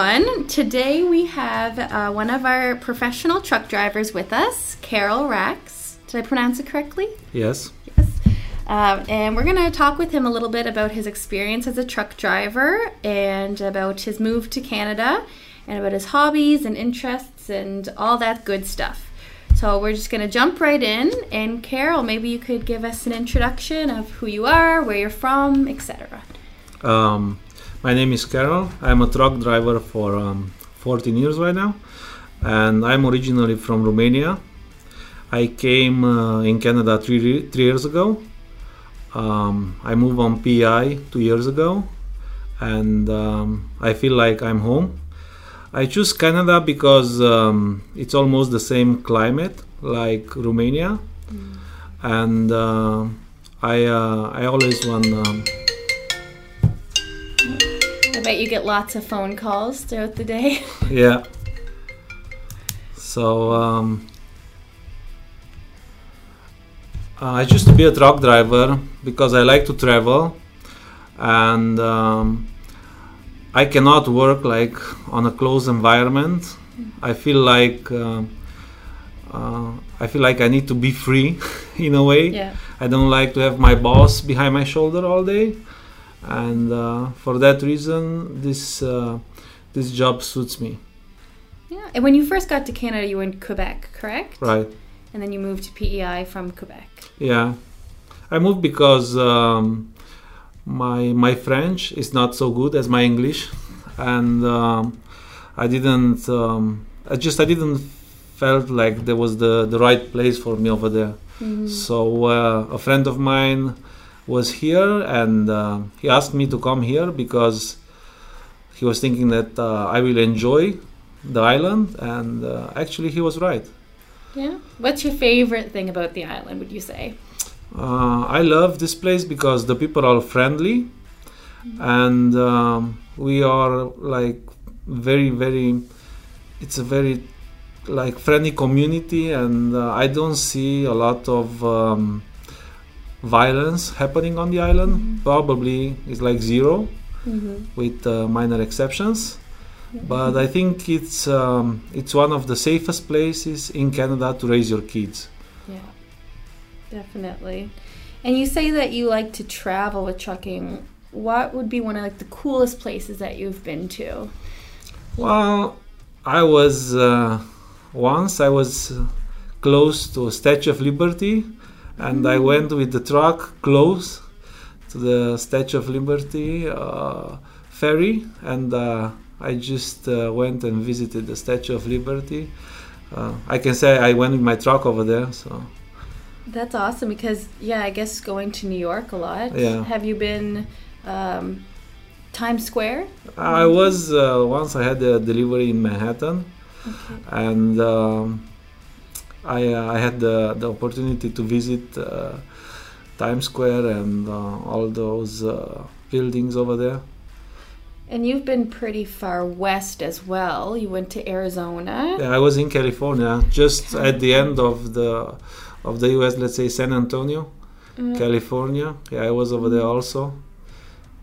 Everyone. Today we have uh, one of our professional truck drivers with us, Carol Racz. Did I pronounce it correctly? Yes. Yes. Um, and we're going to talk with him a little bit about his experience as a truck driver and about his move to Canada and about his hobbies and interests and all that good stuff. So we're just going to jump right in. And Carol, maybe you could give us an introduction of who you are, where you're from, etc. Um, my name is Carol. I'm a truck driver for um, 14 years right now, and I'm originally from Romania. I came uh, in Canada three, three years ago. Um, I moved on PI two years ago, and um, I feel like I'm home. I choose Canada because um, it's almost the same climate like Romania, and uh, I uh, I always want. Bet you get lots of phone calls throughout the day. yeah. So um, uh, I used to be a truck driver because I like to travel, and um, I cannot work like on a closed environment. I feel like uh, uh, I feel like I need to be free in a way. yeah. I don't like to have my boss behind my shoulder all day, and uh, for that reason, this uh, this job suits me. Yeah. And when you first got to Canada, you were in Quebec, correct? Right? And then you moved to PEI from Quebec. Yeah, I moved because um, my my French is not so good as my English, and um, I didn't. Um, I just I didn't felt like there was the the right place for me over there. Mhm. So uh, a friend of mine was here, and uh, he asked me to come here because he was thinking that uh, I will enjoy the island, and uh, actually he was right. Yeah. What's your favorite thing about the island? Would you say? Uh, I love this place because the people are friendly, and um, we are like very very. It's a very like friendly community, and uh, I don't see a lot of um, violence happening on the island. Mhm. Probably is like zero Mm-hmm. with uh, minor exceptions. But I think it's um, it's one of the safest places in Canada to raise your kids. Yeah, definitely. And you say that you like to travel with trucking. What would be one of like the coolest places that you've been to? Well, I was uh, once I was close to Statue of Liberty, and I went with the truck close to the Statue of Liberty uh, ferry, and uh, I just uh, went and visited the Statue of Liberty. Uh, I can say I went with my truck over there, so That's awesome because yeah, I guess going to New York a lot. Yeah. Have you been um, Times Square? I was uh, once I had a delivery in Manhattan. Okay. and um, I, uh, I had the, the opportunity to visit uh, Times Square and uh, all those uh, buildings over there. And you've been pretty far west as well. You went to Arizona. Yeah, I was in California, just at the end of the of the U.S. Let's say San Antonio, Mm, California. Yeah, I was over there also.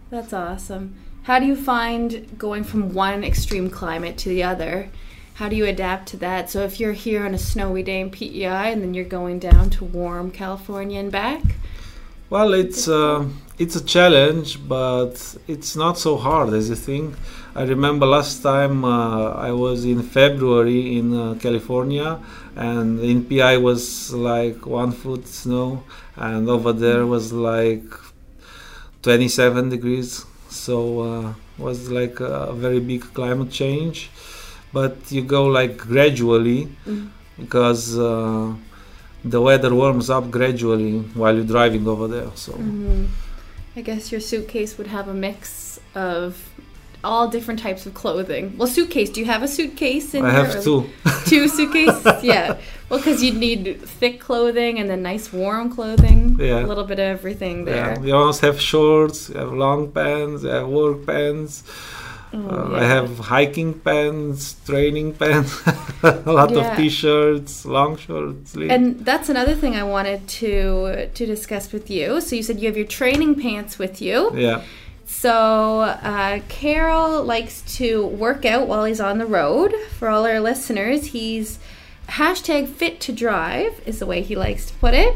That's awesome. How do you find going from one extreme climate to the other? How do you adapt to that? So if you're here on a snowy day in PEI and then you're going down to warm California and back? Well, it's uh, it's a challenge, but it's not so hard as you think. I remember last time uh, I was in February in uh, California, and in PI was like one foot snow, and over there was like 27 degrees. So uh, was like a very big climate change, but you go like gradually Mm. because. Uh, the weather warms up gradually while you're driving over there. So Mhm. I guess your suitcase would have a mix of all different types of clothing. Well, suitcase. Do you have a suitcase in I your- have two. Two suitcases? yeah. Well, because you'd need thick clothing and then nice warm clothing. Yeah. A little bit of everything there. Yeah, we almost have shorts, we have long pants, we have work pants. Oh, uh, I have hiking pants, training pants, a lot Yeah. of t-shirts, long shorts. And that's another thing I wanted to to discuss with you. So you said you have your training pants with you, yeah, So, uh, Carol likes to work out while he's on the road. For all our listeners, he's hashtag fit to drive, is the way he likes to put it.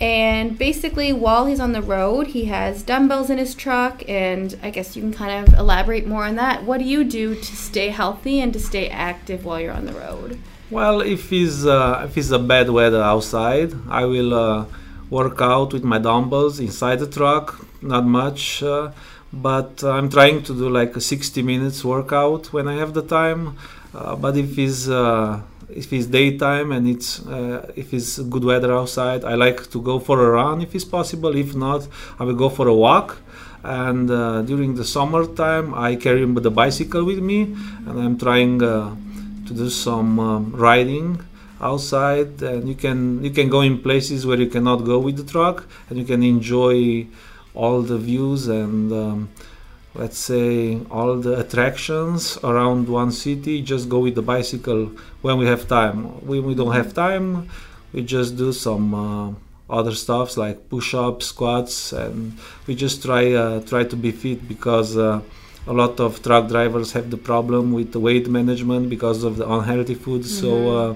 And basically, while he's on the road, he has dumbbells in his truck. And I guess you can kind of elaborate more on that. What do you do to stay healthy and to stay active while you're on the road? Well, if it's uh, if it's a bad weather outside, I will uh, work out with my dumbbells inside the truck. Not much, uh, but I'm trying to do like a 60 minutes workout when I have the time. Uh, but if it's if it's daytime and it's uh, if it's good weather outside, I like to go for a run if it's possible. If not, I will go for a walk. And during the summertime, I carry the bicycle with me, and I'm trying to do some um, riding outside and you can you can go in places where you cannot go with the truck and you can enjoy all the views and um, let's say all the attractions around one city just go with the bicycle when we have time when we don't have time we just do some uh, other stuffs like push-ups squats and we just try uh, try to be fit because uh, a lot of truck drivers have the problem with the weight management because of the unhealthy food. Mm-hmm. So uh,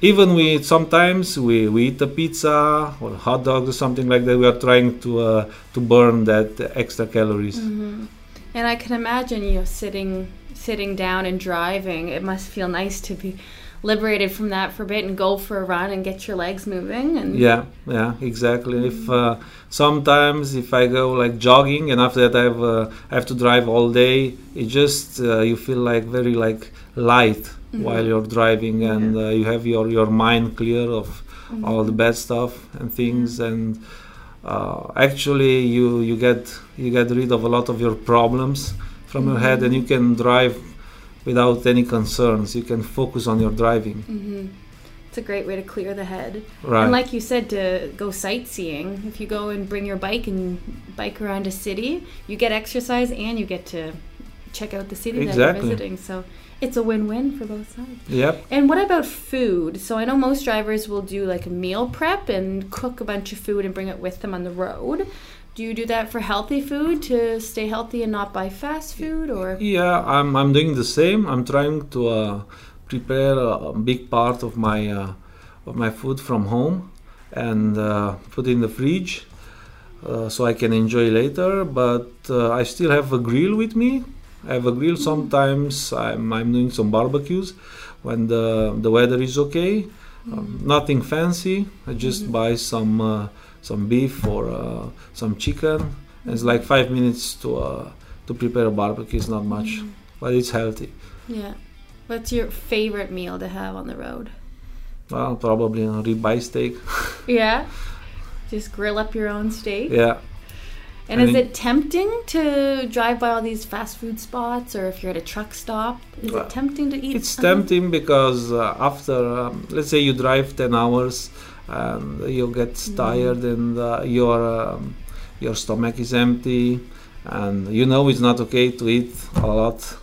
even we sometimes we, we eat a pizza or hot dogs or something like that. We are trying to uh, to burn that extra calories. Mm-hmm. And I can imagine you know, sitting sitting down and driving. It must feel nice to be liberated from that for a bit and go for a run and get your legs moving and yeah yeah exactly mm-hmm. if uh, sometimes if i go like jogging and after that i have uh, i have to drive all day it just uh, you feel like very like light mm-hmm. while you're driving and yeah. Uh, you have your your mind clear of mm-hmm. all the bad stuff and things and uh, actually you you get you get rid of a lot of your problems from your head and you can drive without any concerns. You can focus on your driving. Mm-hmm. It's a great way to clear the head. Right. And like you said, to go sightseeing, if you go and bring your bike and bike around a city, you get exercise and you get to check out the city exactly. that you're visiting. So it's a win-win for both sides. Yep. And what about food? So I know most drivers will do like a meal prep and cook a bunch of food and bring it with them on the road do you do that for healthy food to stay healthy and not buy fast food or yeah i'm, I'm doing the same i'm trying to uh, prepare a big part of my uh, of my food from home and uh, put in the fridge uh, so i can enjoy later but uh, i still have a grill with me i have a grill sometimes i'm, I'm doing some barbecues when the the weather is okay um, nothing fancy i just mm-hmm. buy some uh, some beef or uh, some chicken. It's like five minutes to uh, to prepare a barbecue. It's not much, mm. but it's healthy. Yeah. What's your favorite meal to have on the road? Well, probably a ribeye steak. yeah. Just grill up your own steak. Yeah. And I is it tempting to drive by all these fast food spots, or if you're at a truck stop, is well, it tempting to eat? It's tempting because uh, after, um, let's say, you drive ten hours, and you get mm. tired and uh, your um, your stomach is empty and you know it's not okay to eat a lot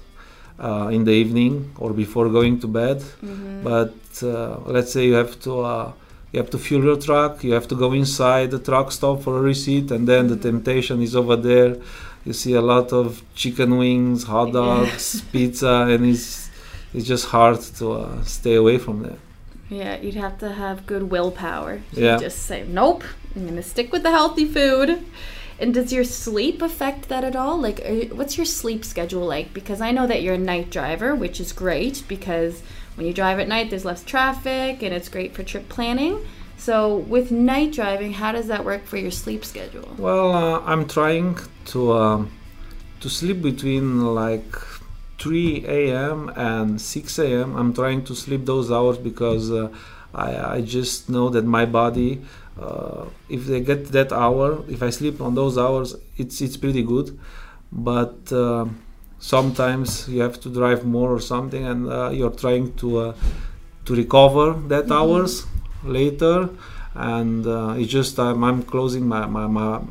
uh, in the evening or before going to bed mm-hmm. but uh, let's say you have to uh, you have to fuel your truck you have to go inside the truck stop for a receipt and then the temptation is over there you see a lot of chicken wings hot dogs pizza and it's it's just hard to uh, stay away from that yeah, you'd have to have good willpower. So yeah. Just say, nope, I'm going to stick with the healthy food. And does your sleep affect that at all? Like, you, what's your sleep schedule like? Because I know that you're a night driver, which is great because when you drive at night, there's less traffic and it's great for trip planning. So, with night driving, how does that work for your sleep schedule? Well, uh, I'm trying to um, to sleep between like 3 a.m. and 6 a.m. I'm trying to sleep those hours because uh, I, I, just know that my body, uh, if they get that hour, if I sleep on those hours, it's it's pretty good. But uh, sometimes you have to drive more or something, and uh, you're trying to uh, to recover that mm-hmm. hours later. And uh, it's just I'm closing my, my, my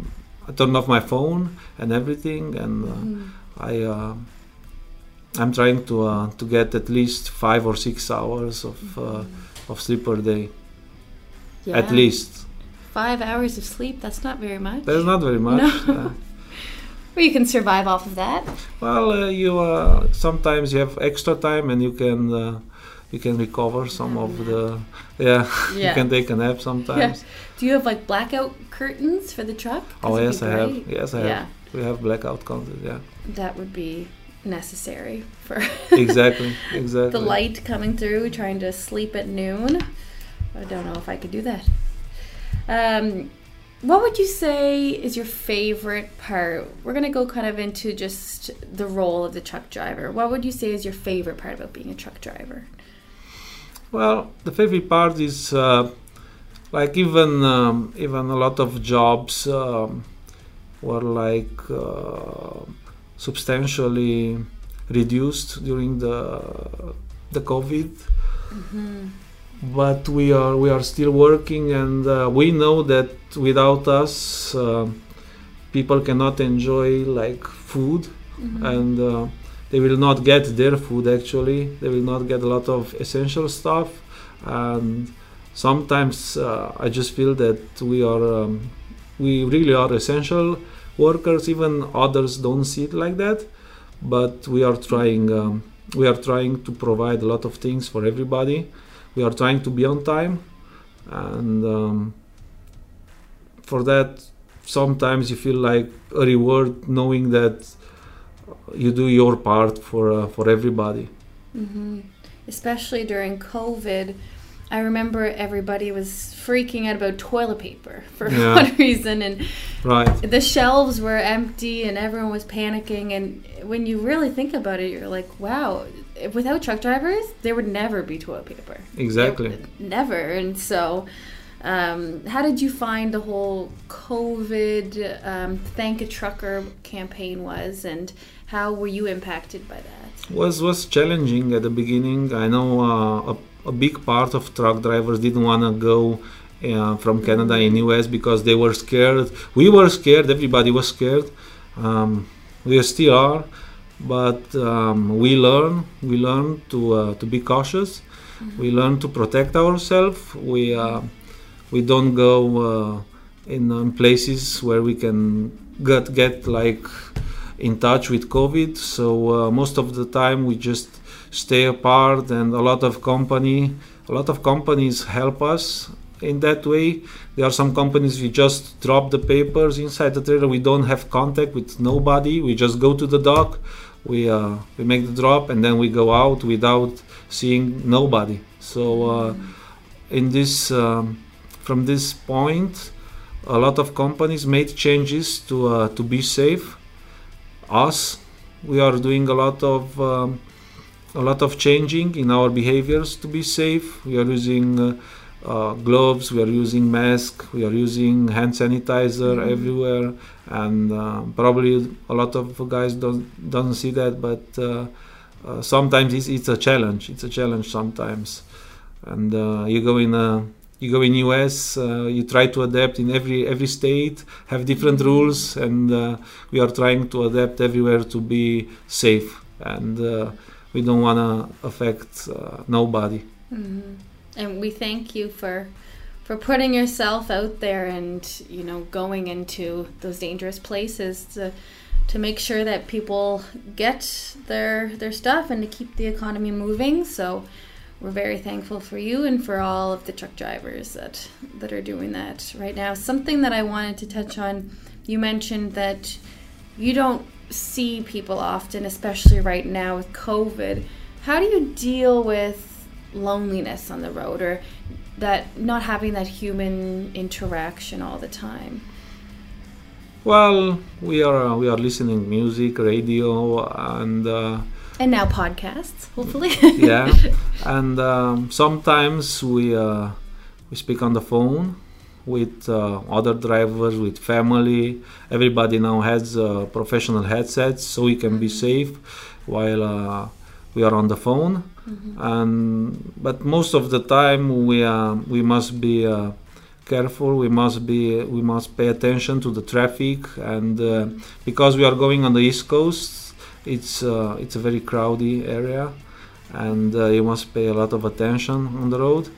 I turn off my phone and everything, and mm-hmm. I I'm trying to uh, to get at least five or six hours of uh, of sleep per day. Yeah. At least. Five hours of sleep. That's not very much. That's not very much. No. Well, you can survive off of that. Well, uh, you uh, sometimes you have extra time and you can uh, you can recover some of the yeah, Yeah. you can take a nap sometimes. Do you have like blackout curtains for the truck? Oh yes, I have. Yes, I have. We have blackout curtains. Yeah, that would be necessary for exactly, exactly. the light coming through, trying to sleep at noon. I don't know if I could do that. Um, what would you say is your favorite part? We're gonna go kind of into just the role of the truck driver. What would you say is your favorite part about being a truck driver? Well, the favorite part is uh, like even um, even a lot of jobs um, were like uh, substantially reduced during the the COVID. But we are we are still working, and uh, we know that without us, uh, people cannot enjoy like food. And uh, they will not get their food actually. They will not get a lot of essential stuff. And sometimes uh, i just feel that we are um, we really are essential workers. Even others don't see it like that. But we are trying um, we are trying to provide a lot of things for everybody we are trying to be on time and um, for that sometimes you feel like a reward knowing that you do your part for uh, for everybody. mm-hmm. Especially during COVID, I remember everybody was freaking out about toilet paper for Yeah. one reason, and Right. the shelves were empty, and everyone was panicking. And when you really think about it, you're like, wow, without truck drivers, there would never be toilet paper. Exactly. There- never. And so. Um, how did you find the whole COVID um, Thank a Trucker campaign was, and how were you impacted by that? Was was challenging at the beginning. I know uh, a, a big part of truck drivers didn't want to go uh, from Canada in US because they were scared. We were scared. Everybody was scared. Um, we still are, but um, we learn. We learn to uh, to be cautious. We learn to protect ourselves. We uh, we don't go uh, in um, places where we can get get like in touch with COVID. So uh, most of the time we just stay apart, and a lot of company, a lot of companies help us in that way. There are some companies we just drop the papers inside the trailer. We don't have contact with nobody. We just go to the dock. We uh, we make the drop, and then we go out without seeing nobody. So uh, in this um, from this point, a lot of companies made changes to uh, to be safe. Us, we are doing a lot of um, a lot of changing in our behaviors to be safe. We are using uh, uh, gloves, we are using mask, we are using hand sanitizer Mhm. everywhere, and uh, probably a lot of guys don't don't see that, but uh, uh, sometimes it's, it's a challenge. It's a challenge sometimes, and uh, you go in a you go in US, uh, you try to adapt in every every state, have different rules, and uh, we are trying to adapt everywhere to be safe, and uh, we don't want to affect uh, nobody. hmm And we thank you for for putting yourself out there and you know going into those dangerous places to to make sure that people get their their stuff and to keep the economy moving. So we're very thankful for you and for all of the truck drivers that that are doing that right now. Something that I wanted to touch on, you mentioned that you don't see people often, especially right now with COVID. How do you deal with loneliness on the road or that not having that human interaction all the time? Well, we are uh, we are listening music, radio, and uh, And now podcasts, hopefully. yeah, and um, sometimes we uh, we speak on the phone with uh, other drivers, with family. Everybody now has uh, professional headsets, so we can be safe while uh, we are on the phone. Mhm. And but most of the time we uh, we must be uh, careful. We must be we must pay attention to the traffic, and uh, because we are going on the east coast, it's uh, it's a very crowded area, and uh, you must pay a lot of attention on the road.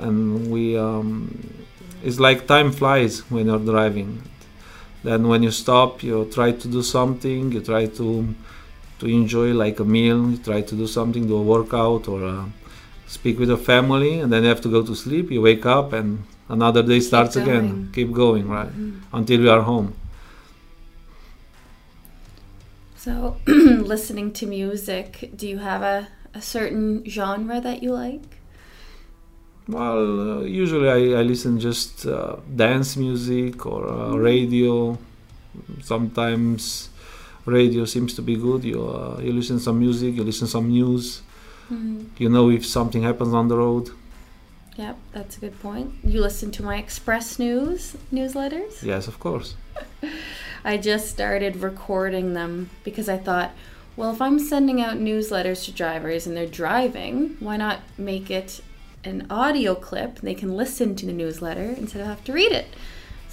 And we um, it's like time flies when you're driving. Then when you stop, you try to do something. You try to to enjoy like a meal. You try to do something, do a workout or uh, speak with a family, and then you have to go to sleep. You wake up and another day starts again. Keep going, right, Mhm. until you are home. So, listening to music, do you have a, a certain genre that you like? Well, uh, usually I, I listen just uh, dance music or uh, radio. Sometimes radio seems to be good. You uh, you listen to some music, you listen some news. Mhm. You know if something happens on the road. Yep, that's a good point. You listen to my Express News newsletters? Yes, of course. I just started recording them because I thought, well, if I'm sending out newsletters to drivers and they're driving, why not make it an audio clip? They can listen to the newsletter instead of have to read it.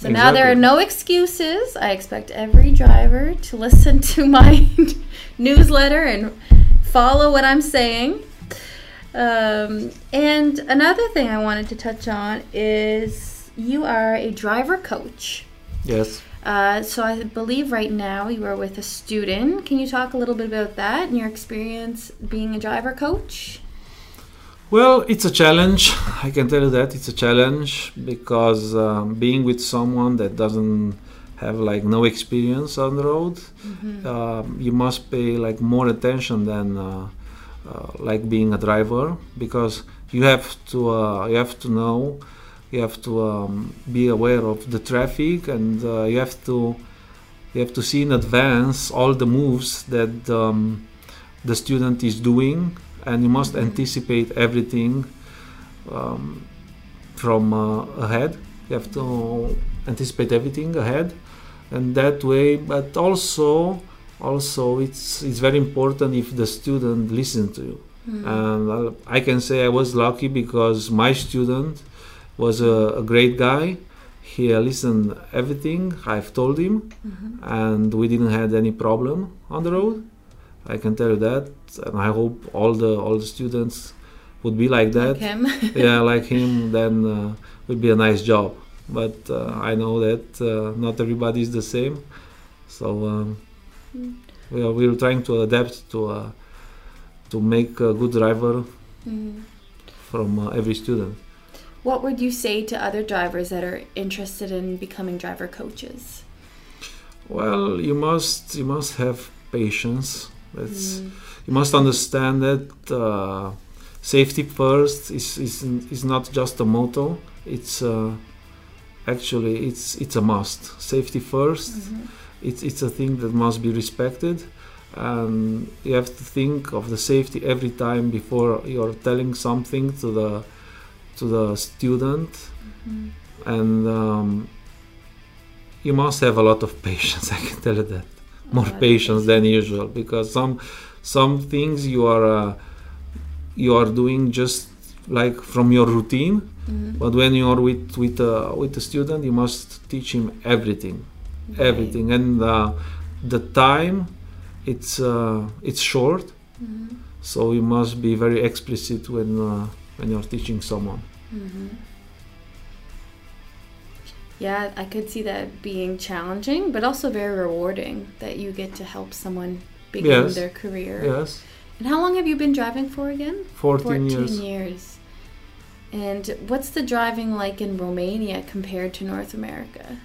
So now there are no excuses. I expect every driver to listen to my newsletter and follow what I'm saying. Um, and another thing I wanted to touch on is you are a driver coach. Yes. Uh, so I believe right now you are with a student. Can you talk a little bit about that and your experience being a driver coach? Well, it's a challenge. I can tell you that it's a challenge because um, being with someone that doesn't have like no experience on the road, um, you must pay like more attention than uh, uh, like being a driver because you have to uh, you have to know you have to um, be aware of the traffic and uh, you have to you have to see in advance all the moves that um, the student is doing and you must anticipate everything um, from uh, ahead you have to anticipate everything ahead and that way but also also it's it's very important if the student listens to you Mhm. and I'll- I can say I was lucky because my student was a, a great guy. He uh, listened everything I've told him, Mhm. and we didn't have any problem on the road. I can tell you that, and I hope all the all the students would be like that. Like him. yeah, like him. Then uh, would be a nice job. But uh, I know that uh, not everybody is the same, so um, Mm. we are we're trying to adapt to uh, to make a good driver Mhm. from uh, every student. What would you say to other drivers that are interested in becoming driver coaches? Well, you must you must have patience. That's Mm. You must understand that uh, safety first is, is is not just a motto. It's uh, actually it's it's a must. Safety 1st Mhm. It's it's a thing that must be respected, and you have to think of the safety every time before you're telling something to the to the student Mhm. and um, you must have a lot of patience. I can tell you that more patience than usual because some some things you are uh, you are doing just like from your routine, Mhm. but when you are with with uh, with a student, you must teach him everything, Right. everything, and uh, the time it's uh, it's short, Mhm. so you must be very explicit when uh, when you're teaching someone. Mhm. Yeah, I could see that being challenging, but also very rewarding that you get to help someone begin Yes. their career. Yes, And how long have you been driving for again? 14, years. years. And what's the driving like in Romania compared to North America?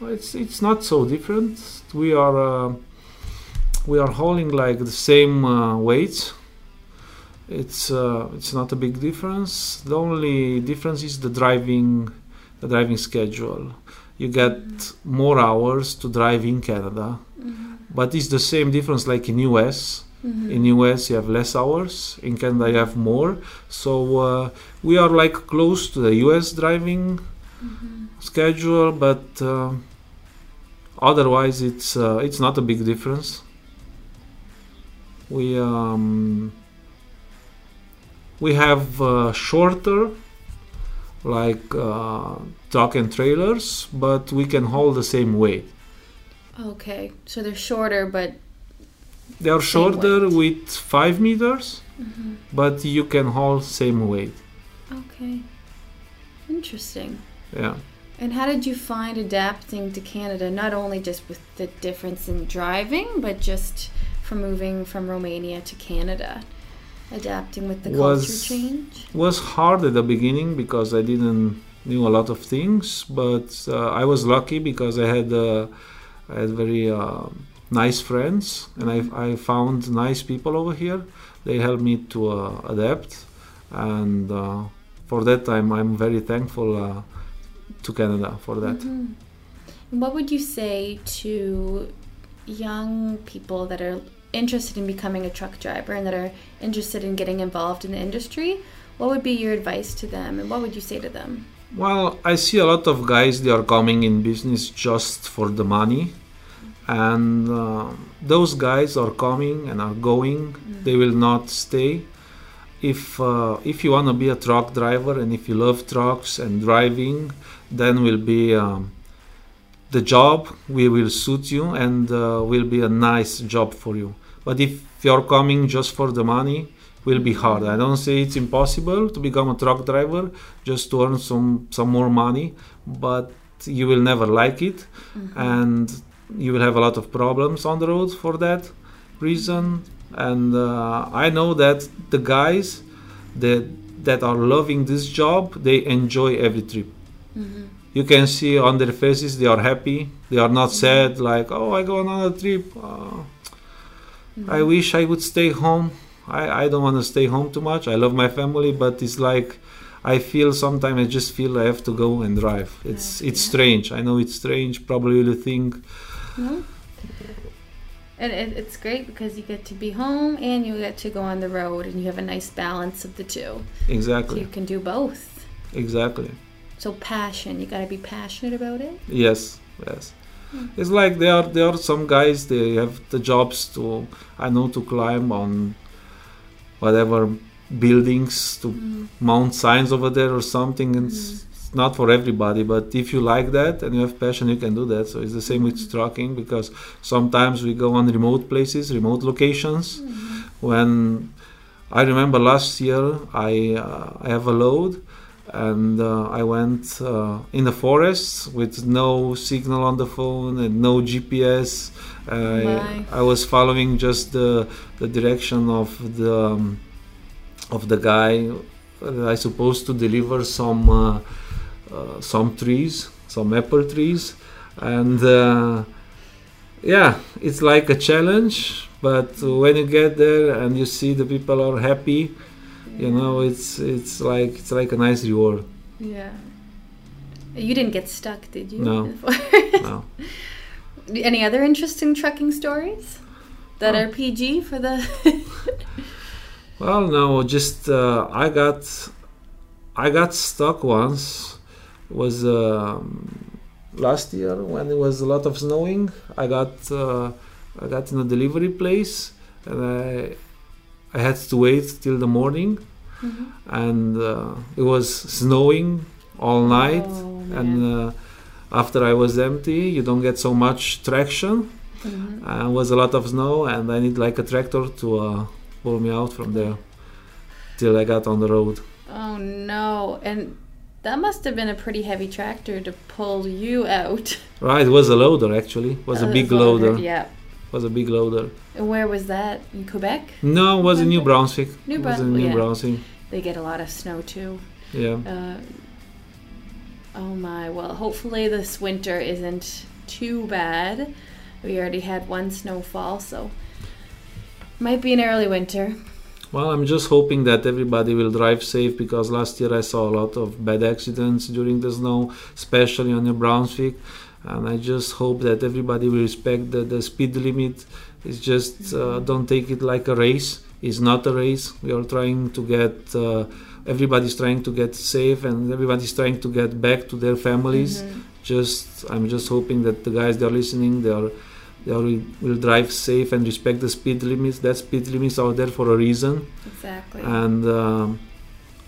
Well, It's it's not so different. We are uh, we are hauling like the same uh, weights. It's uh, it's not a big difference. The only difference is the driving the driving schedule. You get more hours to drive in Canada, Mhm. But it's the same difference like in US. Mhm. In US you have less hours. In Canada you have more. So uh, we are like close to the US driving Mhm. schedule, but uh, otherwise it's uh, it's not a big difference. We um, we have uh, shorter like uh, truck and trailers, but we can hold the same weight. Okay, so they're shorter, but They are shorter with five meters, Mhm. but you can hold same weight. okay, interesting. Yeah. And how did you find adapting to Canada, not only just with the difference in driving, but just from moving from Romania to Canada? Adapting with the Was- culture change? was hard at the beginning because I didn't knew a lot of things, but uh, I was lucky because I had uh, I had very uh, nice friends and I, I found nice people over here. They helped me to uh, adapt, and uh, for that time I'm very thankful to Canada for that. Mhm. What would you say to young people that are interested in becoming a truck driver and that are interested in getting involved in the industry? What would be your advice to them and what would you say to them? Well, I see a lot of guys they are coming in business just for the money, and uh, those guys are coming and are going. They will not stay. If uh, if you want to be a truck driver and if you love trucks and driving, then will be um, the job. We will suit you and uh, will be a nice job for you. But if you're coming just for the money, will be hard. I don't say it's impossible to become a truck driver just to earn some some more money, but you will never like it, and you will have a lot of problems on the road for that reason. And uh, I know that the guys that that are loving this job, they enjoy every trip. You can see on their faces they are happy. They are not sad like, oh, I go on another trip. Uh, I wish I would stay home. I, I don't want to stay home too much. I love my family, but it's like I feel sometimes I just feel I have to go and drive. It's it's strange. I know it's strange. Probably you think No? And it, it's great because you get to be home and you get to go on the road and you have a nice balance of the two. So exactly, you can do both. exactly. So passion, you got to be passionate about it. Yes, yes. Hmm. It's like there are there are some guys they have the jobs to I know to climb on whatever buildings to mm. mount signs over there or something. And It's, mm. it's not for everybody, but if you like that and you have passion, you can do that. So it's the same with mm. trucking because sometimes we go on remote places, remote locations. When I remember last year, I uh, I have a load. And uh, I went uh, in the forest with no signal on the phone and no GPS. I, I was following just the, the direction of the um, of the guy that I supposed to deliver some uh, uh, some trees, some apple trees, and uh, yeah, it's like a challenge. But when you get there and you see the people are happy, you know, it's it's like it's like a nice reward. Yeah. You didn't get stuck, did you? No. No. Any other interesting trucking stories that Oh. are PG for the? Well, no, just uh, I got I got stuck once. It was um, last year when it was a lot of snowing. I got uh, I got in a delivery place and I I had to wait till the morning, Mhm. and uh, it was snowing all night. Oh, and uh, after I was empty, you don't get so much traction. Mhm. Uh, was a lot of snow, and I need like a tractor to uh, pull me out from there till I got on the road. Oh no! And that must have been a pretty heavy tractor to pull you out. Right, it was a loader actually. It was a Uh, big loader, loader. Yeah. Was a big loader. And where was that? In Quebec? No, it was in New Brunswick. New in Brunswick, New yeah. Brunswick. They get a lot of snow too. Yeah. Uh, oh my! Well, hopefully this winter isn't too bad. We already had one snowfall, so might be an early winter. Well, I'm just hoping that everybody will drive safe because last year I saw a lot of bad accidents during the snow, especially on New Brunswick. And I just hope that everybody will respect the, the speed limit. It's just uh, don't take it like a race. It's not a race. We are trying to get, uh, everybody's trying to get safe and everybody's trying to get back to their families. Mhm. Just, I'm just hoping that the guys that are listening, they are they are, will drive safe and respect the speed limits. That speed limits are there for a reason Exactly. and um,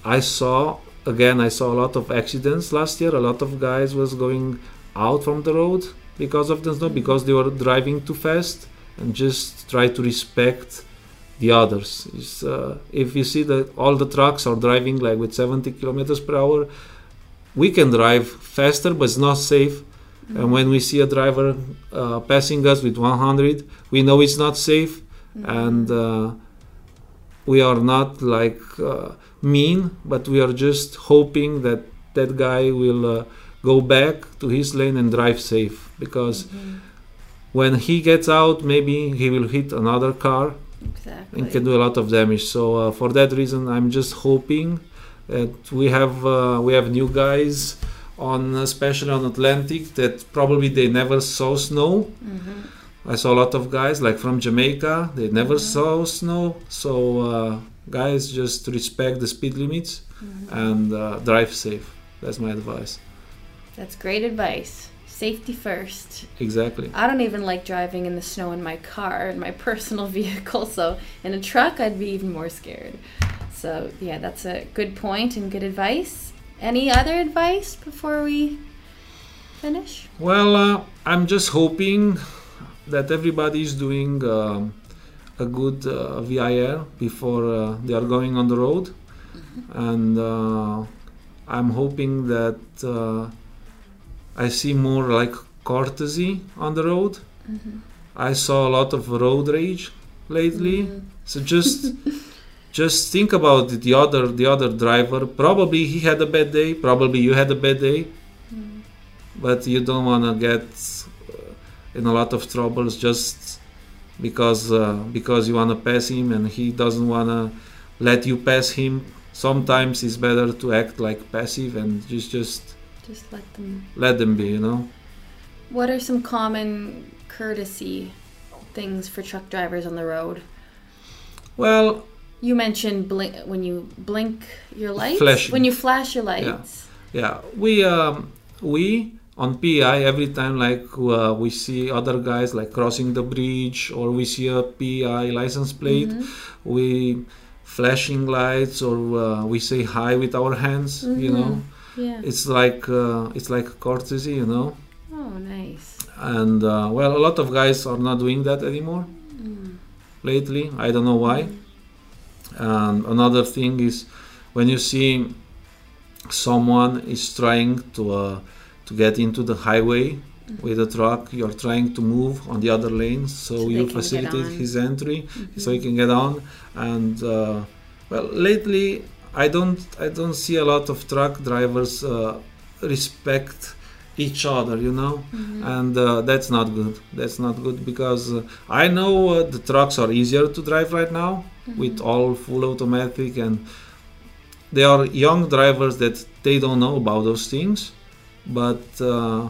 I saw again I saw a lot of accidents last year. A lot of guys was going out from the road because of the snow because they were driving too fast and just try to respect the others. Uh, if you see that all the trucks are driving like with 70 kilometers per hour, we can drive faster, but it's not safe. And when we see a driver uh, passing us with 100, we know it's not safe, and uh, we are not like uh, mean, but we are just hoping that that guy will uh, go back to his lane and drive safe because when he gets out, maybe he will hit another car Exactly. and can do a lot of damage. So uh, for that reason, I'm just hoping that we have uh, we have new guys on, especially on Atlantic, that probably they never saw snow. Mhm. I saw a lot of guys like from Jamaica. They never Mhm. saw snow. So uh, guys, just respect the speed limits Mhm. and uh, drive safe. That's my advice. That's great advice. Safety first. Exactly. I don't even like driving in the snow in my car, in my personal vehicle. So in a truck, I'd be even more scared. So yeah, that's a good point and good advice. Any other advice before we finish? Well, uh, I'm just hoping that everybody is doing um, a good uh, VIR before uh, they are going on the road, and uh, I'm hoping that uh, I see more like courtesy on the road. Mm-hmm. I saw a lot of road rage lately, Mhm. so just. Just think about the other the other driver. Probably he had a bad day. Probably you had a bad day Mhm. but you don't want to get uh, in a lot of troubles just because uh, because you want to pass him and he doesn't want to let you pass him sometimes it's better to act like passive and just just Just let them. let them be you know What are some common courtesy things for truck drivers on the road? well You mentioned blink when you blink your lights. Flashing. When you flash your lights. yeah yeah. we um, we on PI every time like uh, we see other guys like crossing the bridge or we see a PI license plate Mhm. we flashing lights or uh, we say hi with our hands you Mhm. know Yeah. it's like uh, it's like courtesy you know Oh, nice. and uh, well a lot of guys are not doing that anymore Mm. lately i don't know why and another thing is when you see someone is trying to uh, to get into the highway with a truck you're trying to move on the other lane, so, So you facilitate his entry so Mhm. he can get on and uh, well lately i don't i don't see a lot of truck drivers uh, respect each other you know Mhm. and uh, that's not good that's not good because uh, i know uh, the trucks are easier to drive right now with Mhm. all full automatic and they are young drivers that they don't know about those things but uh,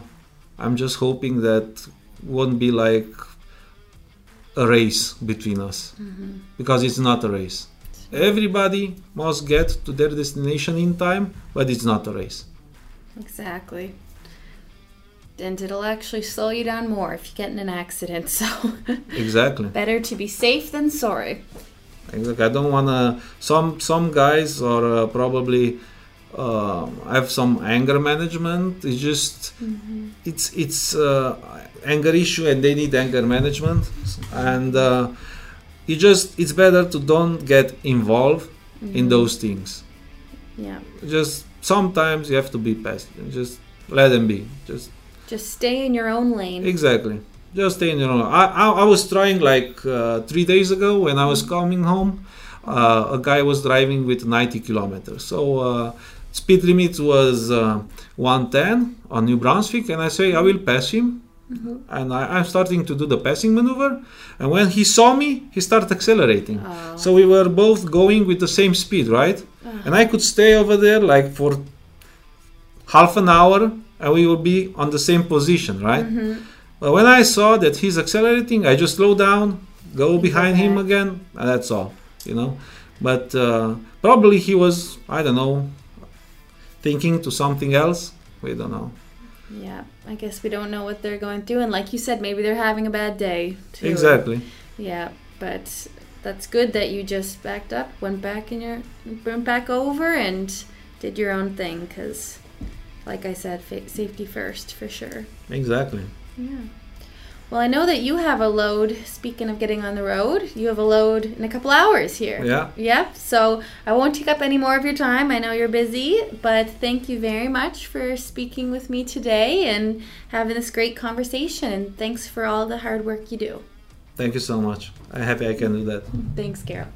i'm just hoping that won't be like a race between us Mhm. because it's not a race everybody must get to their destination in time but it's not a race Exactly. And it'll actually slow you down more if you get in an accident. So exactly better to be safe than sorry. Exactly. I don't wanna. Some some guys are uh, probably uh, have some anger management. It's just it's it's uh, anger issue, and they need anger management. And uh, you just it's better to don't get involved in Mhm. those things. Yeah. Just sometimes you have to be passive. Just let them be. Just Just stay in your own lane. Exactly. Just stay in your own. I, I, I was trying like uh, three days ago when I was coming home. Uh, a guy was driving with 90 kilometers. So uh, speed limit was uh, 110 on New Brunswick, and I say I will pass him. Mhm. And I, I'm starting to do the passing maneuver. And when he saw me, he started accelerating. Oh. So we were both going with the same speed, right? Ah. And I could stay over there like for half an hour, and we would be on the same position, right? Mhm. But when I saw that he's accelerating, I just slow down, go behind him again, and that's all, you know. But uh, probably he was, I don't know, thinking to something else. We don't know. Yeah. I guess we don't know what they're going through. And like you said, maybe they're having a bad day. Too. Exactly. Yeah. But that's good that you just backed up, went back in your, went back over, and did your own thing. Because, like I said, fa- safety first for sure. Exactly. Yeah. Well, I know that you have a load. Speaking of getting on the road, you have a load in a couple hours here. Yeah. Yep. So I won't take up any more of your time. I know you're busy, but thank you very much for speaking with me today and having this great conversation. And thanks for all the hard work you do. Thank you so much. I'm happy I can do that. Thanks, Carol.